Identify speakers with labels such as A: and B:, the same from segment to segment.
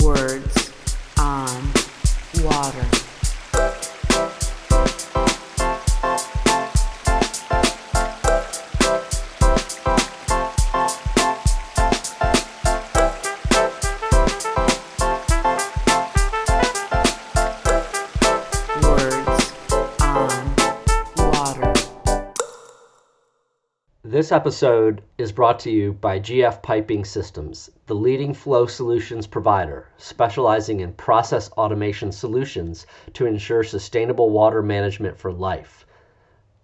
A: Words on Water.
B: This episode is brought to you by GF Piping Systems, the leading flow solutions provider specializing in process automation solutions to ensure sustainable water management for life.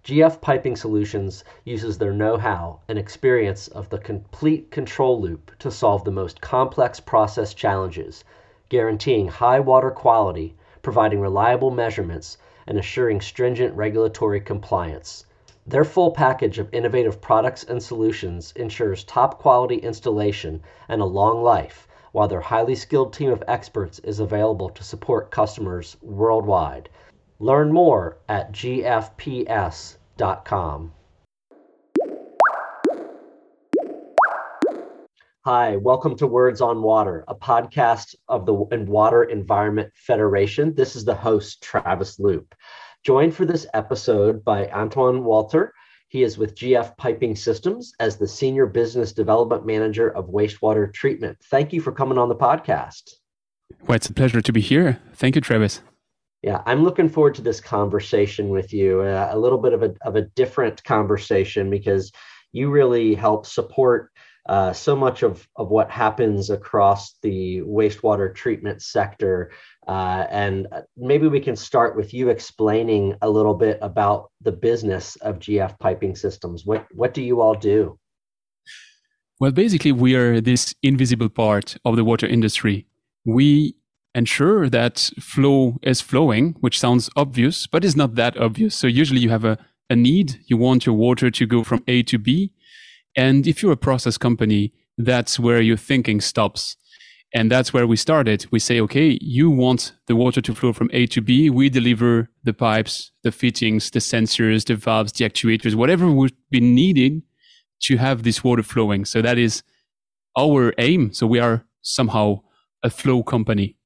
B: GF Piping Solutions uses their know how and experience of the complete control loop to solve the most complex process challenges, guaranteeing high water quality, providing reliable measurements, and assuring stringent regulatory compliance. Their full package of innovative products and solutions ensures top quality installation and a long life, while their highly skilled team of experts is available to support customers worldwide. Learn more at gfps.com. Hi, welcome to Words on Water, a podcast of the Water Environment Federation. This is the host, Travis Loop. Joined for this episode by Antoine Walter. He is with GF Piping Systems as the Senior Business Development Manager of Wastewater Treatment. Thank you for coming on the podcast.
C: Well, it's a pleasure to be here. Thank you, Travis.
B: Yeah, I'm looking forward to this conversation with you. Uh, a little bit of a, of a different conversation because you really help support uh, so much of, of what happens across the wastewater treatment sector. Uh, and maybe we can start with you explaining a little bit about the business of GF Piping Systems. What, what do you all do?
C: Well, basically, we are this invisible part of the water industry. We ensure that flow is flowing, which sounds obvious, but is not that obvious. So usually you have a, a need, you want your water to go from A to B. And if you're a process company, that's where your thinking stops. And that's where we started. We say, okay, you want the water to flow from A to B. We deliver the pipes, the fittings, the sensors, the valves, the actuators, whatever would be needed to have this water flowing. So that is our aim. So we are somehow a flow company.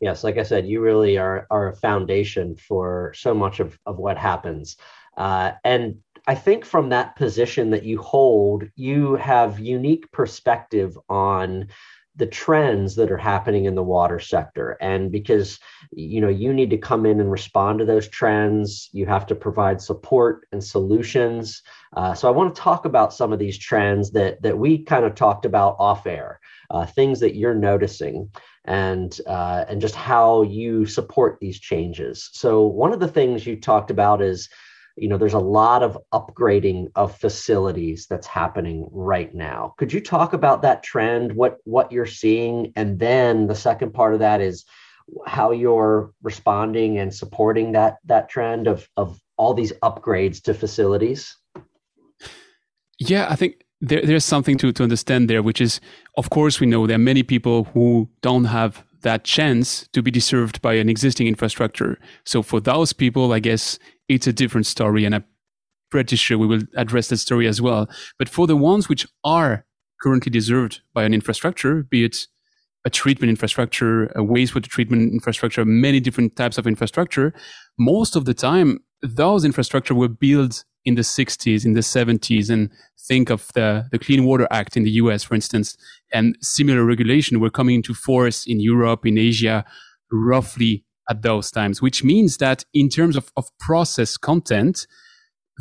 B: Yes, like I said, you really are, are a foundation for so much of, of what happens. Uh, and I think from that position that you hold, you have unique perspective on the trends that are happening in the water sector. And because you know you need to come in and respond to those trends you have to provide support and solutions. Uh, so i want to talk about some of these trends that that we kind of talked about off air uh, things that you're noticing and uh, and just how you support these changes. So one of the things you talked about is you know there's a lot of upgrading of facilities that's happening right now. Could you talk about that trend what what you're seeing? And then the second part of that is how you're responding and supporting that that trend of of all these upgrades to facilities?
C: Yeah i think there, there's something to, to understand there which is of course we know there are many people who don't have that chance to be deserved by an existing infrastructure. So for those people i guess it's a different story and i'm pretty sure we will address that story as well. But for the ones which are currently deserved by an infrastructure be it a treatment infrastructure a wastewater treatment infrastructure many different types of infrastructure most of the time those infrastructure were built in the 60s in the 70s and think of the, the clean water act in the us for instance and similar regulation were coming into force in europe in asia roughly at those times, which means that in terms of, of process content,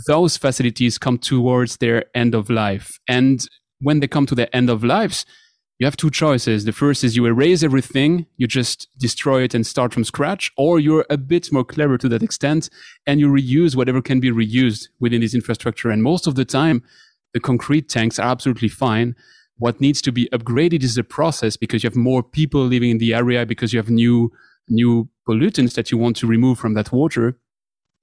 C: those facilities come towards their end of life. And when they come to their end of lives, you have two choices. The first is you erase everything, you just destroy it and start from scratch, or you're a bit more clever to that extent and you reuse whatever can be reused within this infrastructure. And most of the time, the concrete tanks are absolutely fine. What needs to be upgraded is the process because you have more people living in the area, because you have new new pollutants that you want to remove from that water.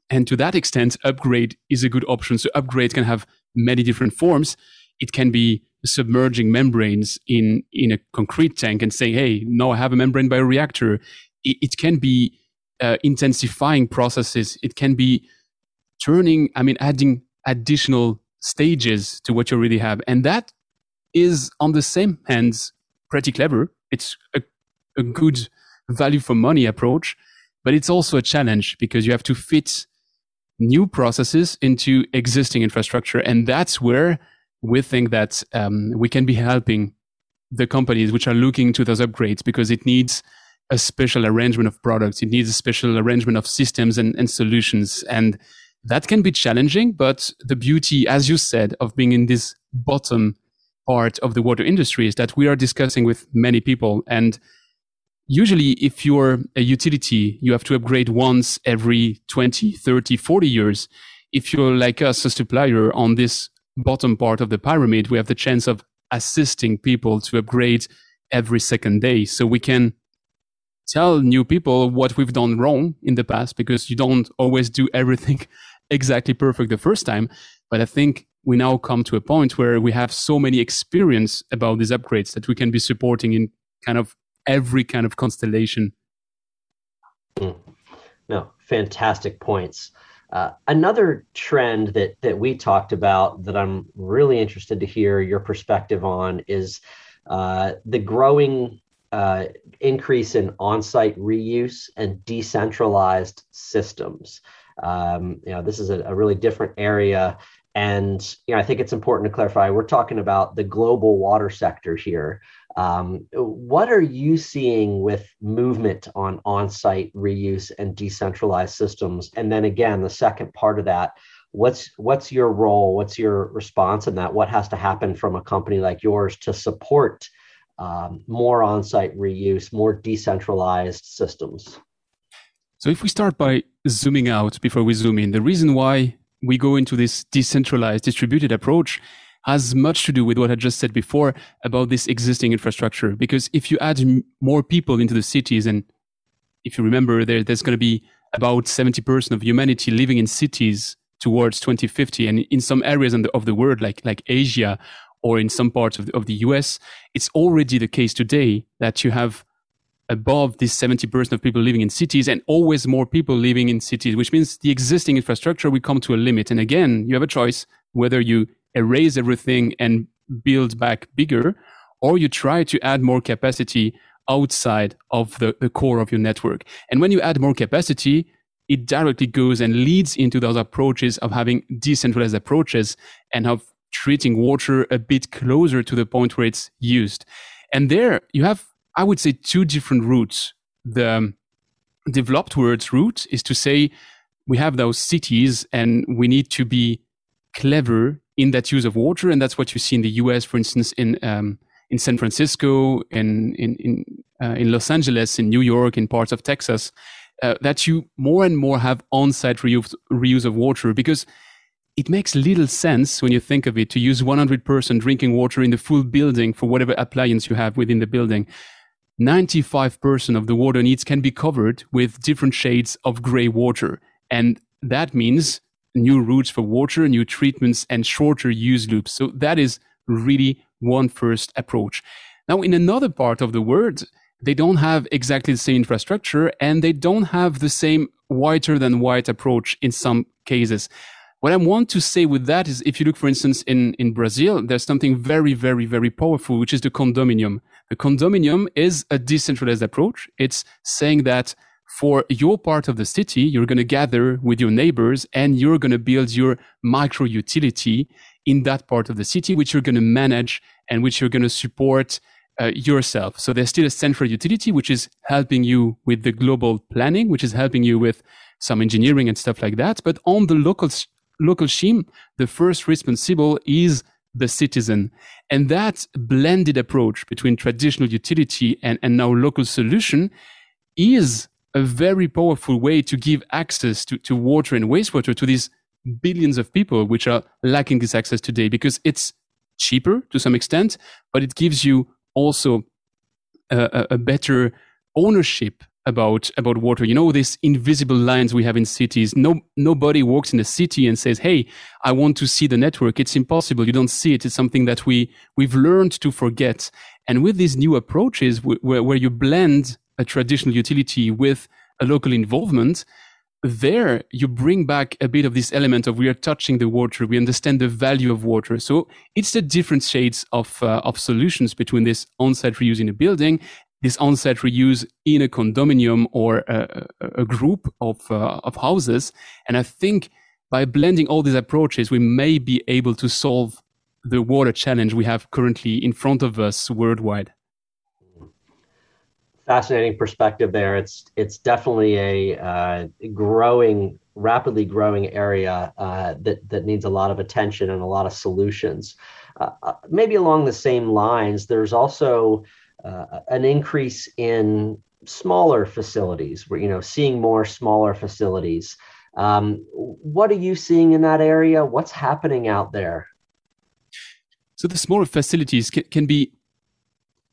C: And to that extent, upgrade is a good option. So upgrade can have many different forms. It can be submerging membranes in, in a concrete tank and saying, hey, now I have a membrane bioreactor. It, it can be uh, intensifying processes. It can be turning, I mean, adding additional stages to what you already have. And that is on the same hands pretty clever. It's a, a good value for money approach, but it's also a challenge because you have to fit new processes into existing infrastructure. And that's where we think that um, we can be helping the companies which are looking to those upgrades because it needs a special arrangement of products. It needs a special arrangement of systems and, and solutions. And that can be challenging, but the beauty, as you said, of being in this bottom part of the water industry is that we are discussing with many people. And usually, if you're a utility, you have to upgrade once every 20, 30, 40 years. If you're like us, a supplier on this bottom part of the pyramid, we have the chance of assisting people to upgrade every second day. So we can tell new people what we've done wrong in the past because you don't always do everything exactly perfect the first time. But I think we now come to a point where we have so many experience about these upgrades that we can be supporting in kind of every kind of constellation.
B: Mm. No, fantastic points. Uh, another trend that that we talked about that I'm really interested to hear your perspective on is uh, the growing uh, increase in on-site reuse and decentralized systems. Um, you know, this is a, a, really different area, and you know, I think it's important to clarify. We're talking about the global water sector here. Um, what are you seeing with movement on on-site reuse and decentralized systems? And then again, the second part of that, what's what's your role? What's your response in that? What has to happen from a company like yours to support um, more on-site reuse, more decentralized systems?
C: So if we start by zooming out before we zoom in, the reason why we go into this decentralized distributed approach has much to do with what I just said before about this existing infrastructure. Because if you add m- more people into the cities, and if you remember, there, there's going to be about 70% of humanity living in cities towards 2050. And in some areas the, of the world, like, like Asia or in some parts of the, of the US, it's already the case today that you have above this 70% of people living in cities and always more people living in cities, which means the existing infrastructure will come to a limit. And again, you have a choice whether you erase everything and build back bigger, or you try to add more capacity outside of the, the core of your network. And when you add more capacity, it directly goes and leads into those approaches of having decentralized approaches and of treating water a bit closer to the point where it's used. And there you have, I would say, two different routes. The developed world's route is to say we have those cities and we need to be clever in that use of water. And that's what you see in the US, for instance, in, um, in San Francisco, in, in, in, uh, in Los Angeles, in New York, in parts of Texas, uh, that you more and more have on-site reuse, reuse of water because it makes little sense when you think of it to use 100% drinking water in the full building for whatever appliance you have within the building. 95% of the water needs can be covered with different shades of gray water. And that means new routes for water, new treatments, and shorter use loops. So that is really one first approach. Now, in another part of the world, they don't have exactly the same infrastructure and they don't have the same whiter than white approach in some cases. What I want to say with that is if you look, for instance, in, in Brazil, there's something very, very, very powerful, which is the condominium. The condominium is a decentralized approach. It's saying that for your part of the city, you're going to gather with your neighbors and you're going to build your micro utility in that part of the city, which you're going to manage and which you're going to support uh, yourself. So there's still a central utility, which is helping you with the global planning, which is helping you with some engineering and stuff like that. But on the local, local scheme, the first responsible is the citizen. And that blended approach between traditional utility and, and now local solution is a very powerful way to give access to, to water and wastewater to these billions of people which are lacking this access today because it's cheaper to some extent, but it gives you also a, a better ownership about about water. You know, these invisible lines we have in cities. No, nobody walks in a city and says, "Hey, I want to see the network." It's impossible. You don't see it. It's something that we we've learned to forget. And with these new approaches, where, where you blend a traditional utility with a local involvement, there you bring back a bit of this element of we are touching the water we understand the value of water. So it's the different shades of uh, of solutions between this on-site reuse in a building this on-site reuse in a condominium or a, a group of uh, of houses. And i think by blending all these approaches we may be able to solve the water challenge we have currently in front of us worldwide
B: fascinating perspective there. It's it's definitely a uh, growing, rapidly growing area uh, that that needs a lot of attention and a lot of solutions. Uh, uh maybe along the same lines, there's also uh, an increase in smaller facilities. Where you know, seeing more smaller facilities. Um, what are you seeing in that area? What's happening out there?
C: So the smaller facilities can, can be,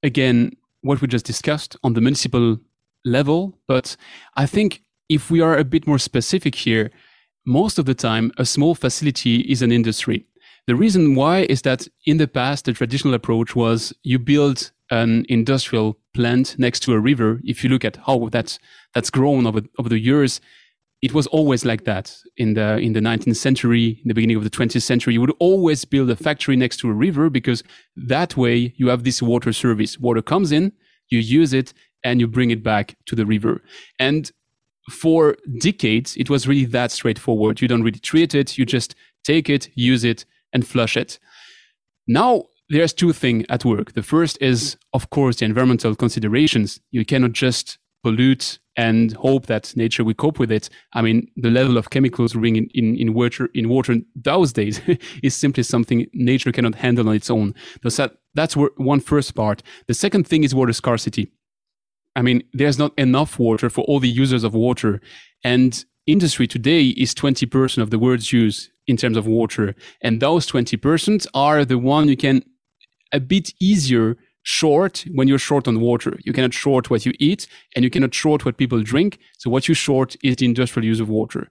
C: again, what we just discussed on the municipal level. But I think if we are a bit more specific here, most of the time, a small facility is an industry. The reason why is that in the past, the traditional approach was you build an industrial plant next to a river. If you look at how that's, that's grown over, over the years, it was always like that in the in the 19th century in the beginning of the 20th century. You would always build a factory next to a river because that way you have this water service. Water comes in you use it and you bring it back to the river. And for decades it was really that straightforward. You don't really treat it. You just take it use it and flush it. Now there's two things at work. The first is of course the environmental considerations. You cannot just pollute and hope that nature will cope with it. I mean, the level of chemicals ring in, in, in water in water those days is simply something nature cannot handle on its own. So that's one first part. The second thing is water scarcity. I mean, there's not enough water for all the users of water, and industry today is 20% of the world's use in terms of water, and those 20% are the one you can a bit easier short when you're short on water. You cannot short what you eat and you cannot short what people drink. So what you short is the industrial use of water.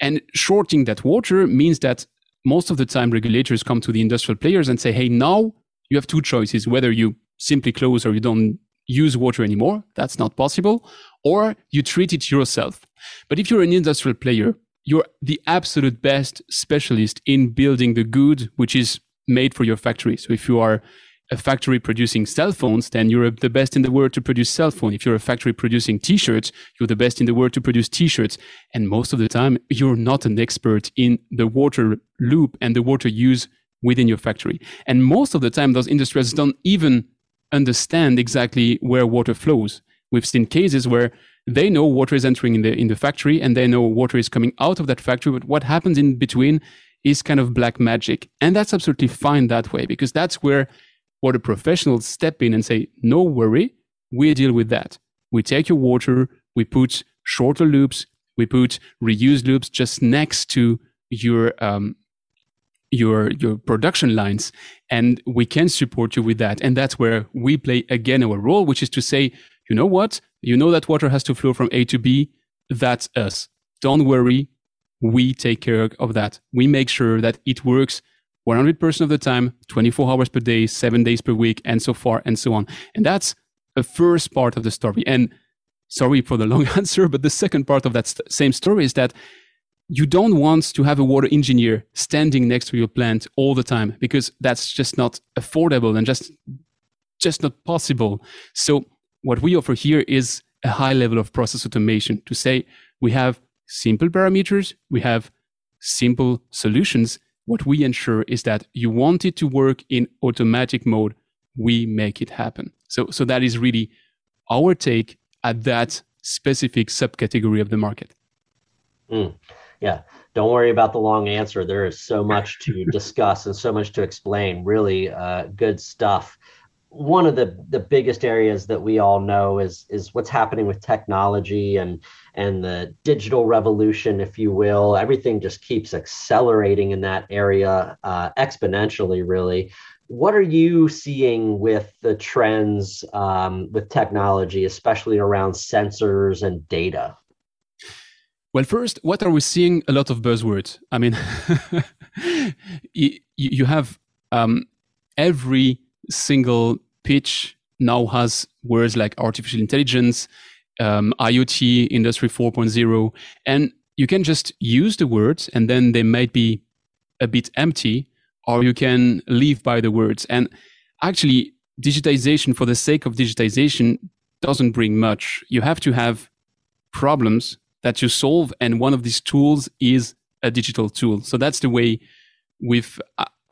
C: And shorting that water means that most of the time regulators come to the industrial players and say, Hey, now you have two choices, whether you simply close or you don't use water anymore. That's not possible. Or you treat it yourself. But if you're an industrial player, you're the absolute best specialist in building the good which is made for your factory. So if you are a factory producing cell phones, then you're the best in the world to produce cell phone. If you're a factory producing t-shirts, you're the best in the world to produce t-shirts. And most of the time, you're not an expert in the water loop and the water use within your factory. And most of the time, those industries don't even understand exactly where water flows. We've seen cases where they know water is entering in the in the factory and they know water is coming out of that factory, but what happens in between is kind of black magic. And that's absolutely fine that way because that's where or the professionals step in and say, no worry, we deal with that. We take your water, we put shorter loops, we put reused loops just next to your um, your your production lines, and we can support you with that. And that's where we play again our role, which is to say, you know what, you know that water has to flow from A to B. That's us. Don't worry, we take care of that. We make sure that it works 100% of the time, 24 hours per day, seven days per week, and so far and so on. And that's the first part of the story. And sorry for the long answer, but the second part of that st- same story is that you don't want to have a water engineer standing next to your plant all the time because that's just not affordable and just just not possible. So what we offer here is a high level of process automation to say we have simple parameters, we have simple solutions what we ensure is that you want it to work in automatic mode. We make it happen. So, so that is really our take at that specific subcategory of the market.
B: Mm, yeah. Don't worry about the long answer. There is so much to discuss and so much to explain. Really uh, good stuff one of the the biggest areas that we all know is is what's happening with technology and and the digital revolution if you will. Everything just keeps accelerating in that area uh, exponentially really. What are you seeing with the trends um, with technology especially around sensors and data?
C: Well first what are we seeing? A lot of buzzwords. I mean you, you have um, every single pitch now has words like artificial intelligence, um, IoT, Industry 4.0, and you can just use the words and then they might be a bit empty, or you can live by the words. And actually, digitization for the sake of digitization doesn't bring much. You have to have problems that you solve, and one of these tools is a digital tool. So that's the way we've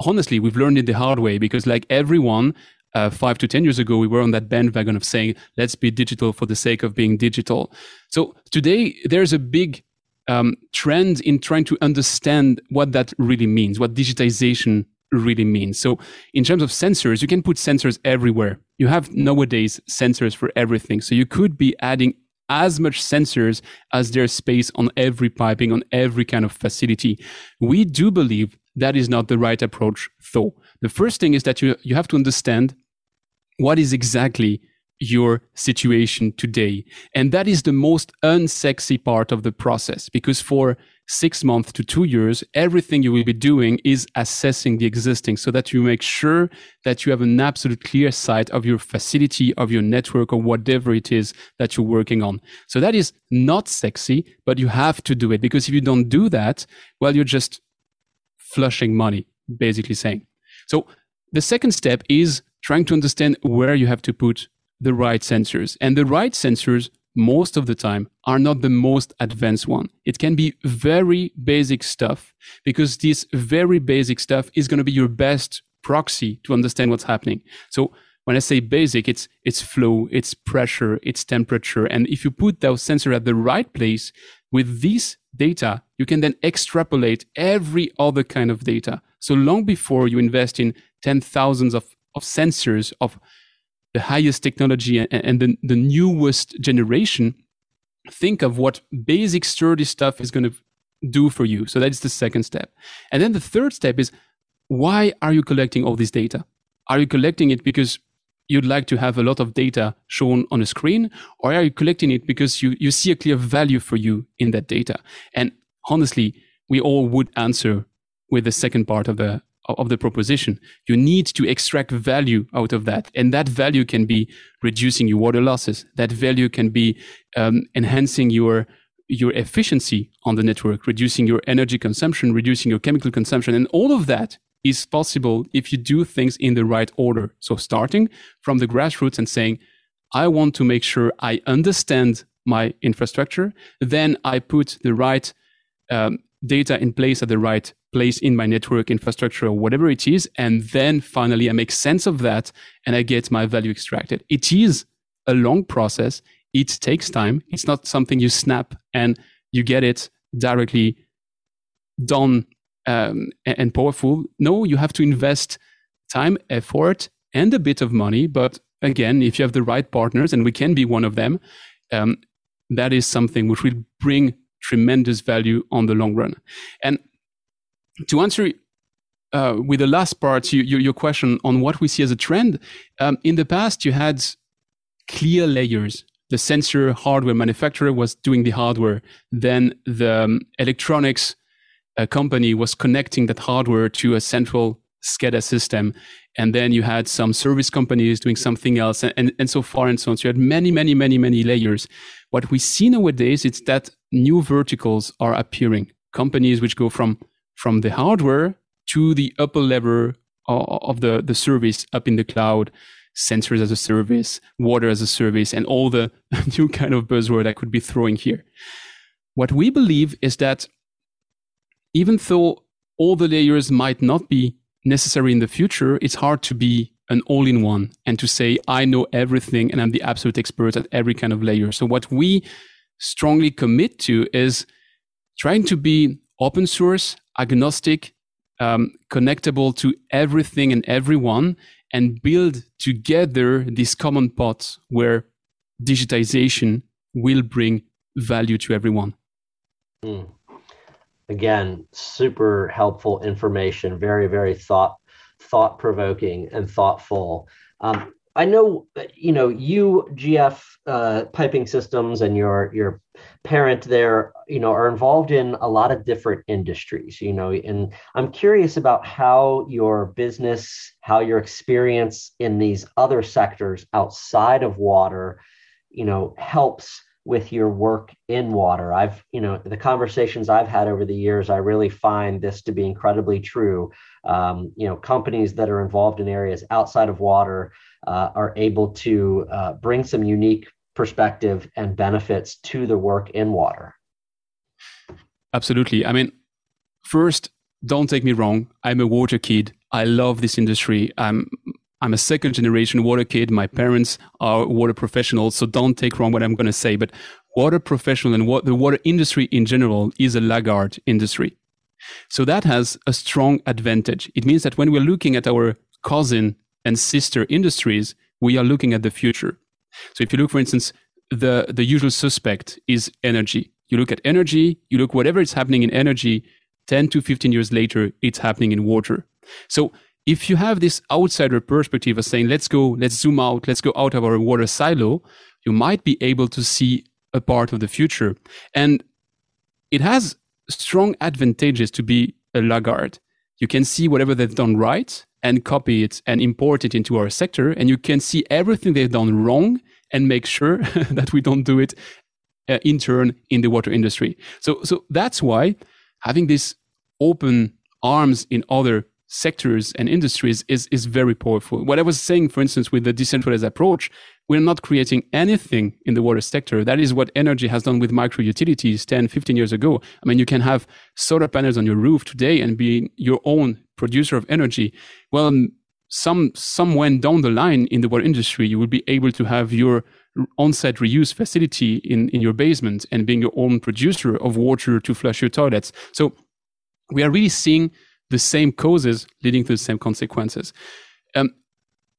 C: honestly we've learned it the hard way because like everyone uh, five to 10 years ago, we were on that bandwagon of saying, let's be digital for the sake of being digital. So today, there's a big um, trend in trying to understand what that really means, what digitization really means. So, in terms of sensors, you can put sensors everywhere. You have nowadays sensors for everything. So, you could be adding as much sensors as there's space on every piping, on every kind of facility. We do believe that is not the right approach, though. The first thing is that you, you have to understand what is exactly your situation today. And that is the most unsexy part of the process because for six months to two years, everything you will be doing is assessing the existing so that you make sure that you have an absolute clear sight of your facility, of your network, or whatever it is that you're working on. So that is not sexy, but you have to do it because if you don't do that, well, you're just flushing money, basically saying. So the second step is trying to understand where you have to put the right sensors. And the right sensors, most of the time, are not the most advanced one. It can be very basic stuff because this very basic stuff is going to be your best proxy to understand what's happening. So when I say basic, it's it's flow, it's pressure, it's temperature. And if you put those sensors at the right place with this data, you can then extrapolate every other kind of data. So long before you invest in ten thousands of, of sensors of the highest technology and, and the, the newest generation, think of what basic sturdy stuff is going to do for you. So that's the second step. And then the third step is why are you collecting all this data? Are you collecting it because you'd like to have a lot of data shown on a screen, or are you collecting it because you, you see a clear value for you in that data? And honestly, we all would answer with the second part of the of the proposition. You need to extract value out of that. And that value can be reducing your water losses. That value can be um, enhancing your your efficiency on the network, reducing your energy consumption, reducing your chemical consumption. And all of that is possible if you do things in the right order. So starting from the grassroots and saying, I want to make sure I understand my infrastructure. Then I put the right um, data in place at the right place in my network infrastructure or whatever it is. And then finally, I make sense of that and I get my value extracted. It is a long process. It takes time. It's not something you snap and you get it directly done um, and powerful. No, you have to invest time, effort, and a bit of money. But again, if you have the right partners, and we can be one of them, um, that is something which will bring tremendous value on the long run. And to answer uh, with the last part, you, you, your question on what we see as a trend, um, in the past you had clear layers. The sensor hardware manufacturer was doing the hardware. Then the um, electronics uh, company was connecting that hardware to a central SCADA system. And then you had some service companies doing something else and, and, and so far and so on. So you had many, many, many, many layers. What we see nowadays is that new verticals are appearing. Companies which go from from the hardware to the upper level of the, the service up in the cloud, sensors as a service, water as a service, and all the new kind of buzzword I could be throwing here. What we believe is that even though all the layers might not be necessary in the future, it's hard to be an all in one and to say, I know everything and I'm the absolute expert at every kind of layer. So, what we strongly commit to is trying to be open source, agnostic, um, connectable to everything and everyone, and build together this common pot where digitization will bring value to everyone.
B: Mm. Again, super helpful information, very, very thought thought provoking and thoughtful. Um, I know, you know, you GF uh, Piping Systems and your your parent there, you know, are involved in a lot of different industries, you know, and I'm curious about how your business, how your experience in these other sectors outside of water, you know, helps with your work in water. I've, you know, the conversations I've had over the years, I really find this to be incredibly true. Um, you know, companies that are involved in areas outside of water uh, are able to uh, bring some unique perspective and benefits to the work in water.
C: Absolutely. I mean, first, don't take me wrong. I'm a water kid. I love this industry. I'm I'm a second generation water kid. My parents are water professionals, so don't take wrong what I'm going to say. But water professional and what the water industry in general is a laggard industry. So that has a strong advantage. It means that when we're looking at our cousin and sister industries, we are looking at the future. So if you look, for instance, the, the usual suspect is energy. You look at energy, you look whatever is happening in energy, 10 to 15 years later, it's happening in water. So if you have this outsider perspective of saying, let's go, let's zoom out, let's go out of our water silo, you might be able to see a part of the future. And it has strong advantages to be a laggard. You can see whatever they've done right and copy it and import it into our sector. And you can see everything they've done wrong and make sure that we don't do it uh, in turn in the water industry. So, so that's why having this open arms in other sectors and industries is, is very powerful. What I was saying, for instance, with the decentralized approach, we're not creating anything in the water sector. That is what energy has done with micro utilities 10, 15 years ago. I mean, you can have solar panels on your roof today and be your own producer of energy. Well, um, some, somewhere down the line in the water industry, you will be able to have your on-site reuse facility in, in your basement and being your own producer of water to flush your toilets. So we are really seeing the same causes leading to the same consequences. Um,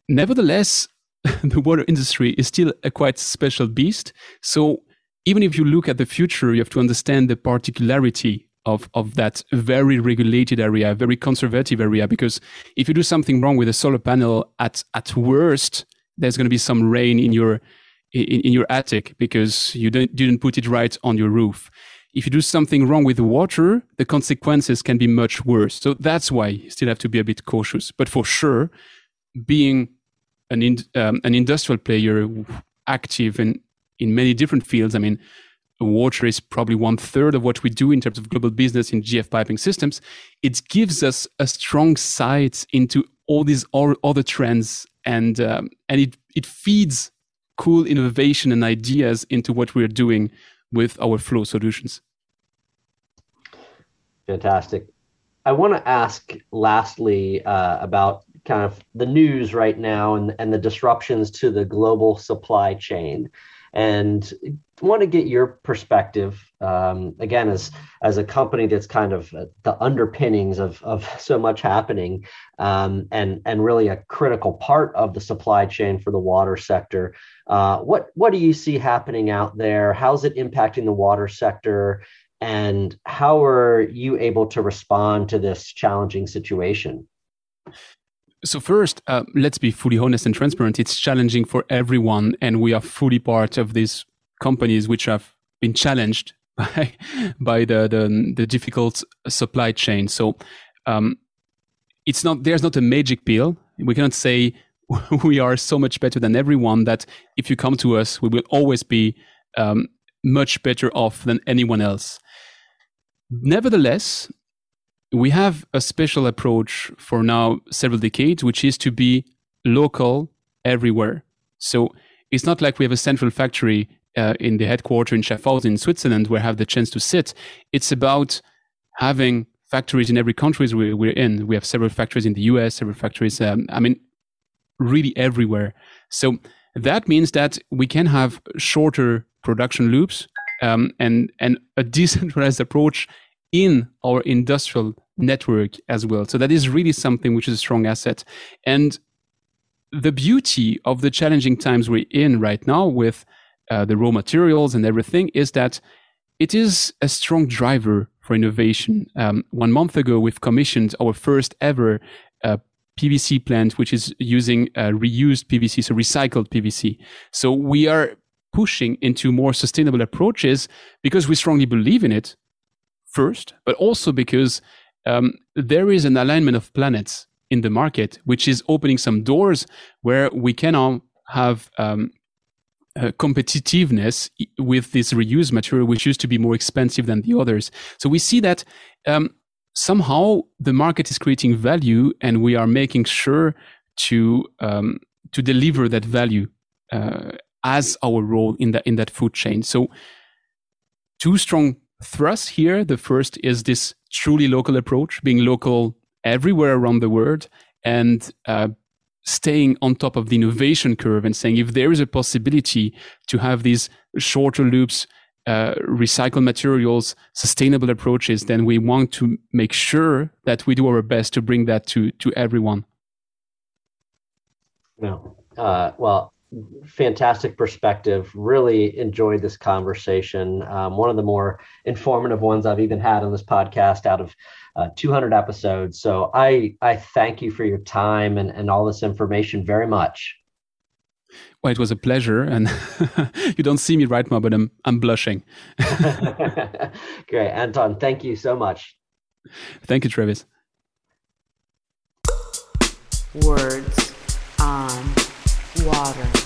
C: nevertheless, the water industry is still a quite special beast. So even if you look at the future, you have to understand the particularity of, of that very regulated area, very conservative area. Because if you do something wrong with a solar panel, at at worst, there's going to be some rain in your in, in your attic because you didn't put it right on your roof if you do something wrong with water, the consequences can be much worse. So that's why you still have to be a bit cautious. But for sure, being an, in, um, an industrial player active in, in many different fields, I mean, water is probably one third of what we do in terms of global business in GF piping systems. It gives us a strong sight into all these other trends and, um, and it, it feeds cool innovation and ideas into what we're doing with our flow solutions.
B: Fantastic. I want to ask lastly uh, about kind of the news right now and, and the disruptions to the global supply chain and want to get your perspective um, again as as a company that's kind of uh, the underpinnings of of so much happening um, and and really a critical part of the supply chain for the water sector uh, what what do you see happening out there? How's it impacting the water sector? And how are you able to respond to this challenging situation
C: so first, uh, let's be fully honest and transparent. It's challenging for everyone, and we are fully part of these companies which have been challenged by by the the, the difficult supply chain. So um, it's not there's not a magic pill. We cannot say we are so much better than everyone that if you come to us, we will always be um, much better off than anyone else. Nevertheless, we have a special approach for now several decades, which is to be local everywhere. So it's not like we have a central factory uh, in the headquarters in Schaffhausen in Switzerland where I have the chance to sit. It's about having factories in every country we're in. We have several factories in the US, several factories, um, I mean, really everywhere. So that means that we can have shorter production loops um, and, and a decentralized approach in our industrial network as well. So that is really something which is a strong asset. And the beauty of the challenging times we're in right now with uh, the raw materials and everything is that it is a strong driver for innovation. Um, one month ago, we've commissioned our first ever uh, PVC plant, which is using uh, reused PVC, so recycled PVC. So we are pushing into more sustainable approaches because we strongly believe in it first, but also because um, there is an alignment of planets in the market, which is opening some doors where we can have um, uh, competitiveness with this reused material, which used to be more expensive than the others. So we see that um, somehow the market is creating value, and we are making sure to um, to deliver that value uh, as our role in that in that food chain. So two strong thrusts here. The first is this truly local approach, being local everywhere around the world, and uh, staying on top of the innovation curve and saying if there is a possibility to have these shorter loops, uh, recycled materials, sustainable approaches, then we want to make sure that we do our best to bring that to to everyone.
B: No, uh, well, fantastic perspective. Really enjoyed this conversation. Um, one of the more informative ones I've even had on this podcast out of uh, 200 episodes. So I I thank you for your time and, and all this information very much.
C: Well, it was a pleasure, and you don't see me right now, but I'm I'm blushing.
B: Great, Anton. Thank you so much.
C: Thank you, Travis.
A: Words on water.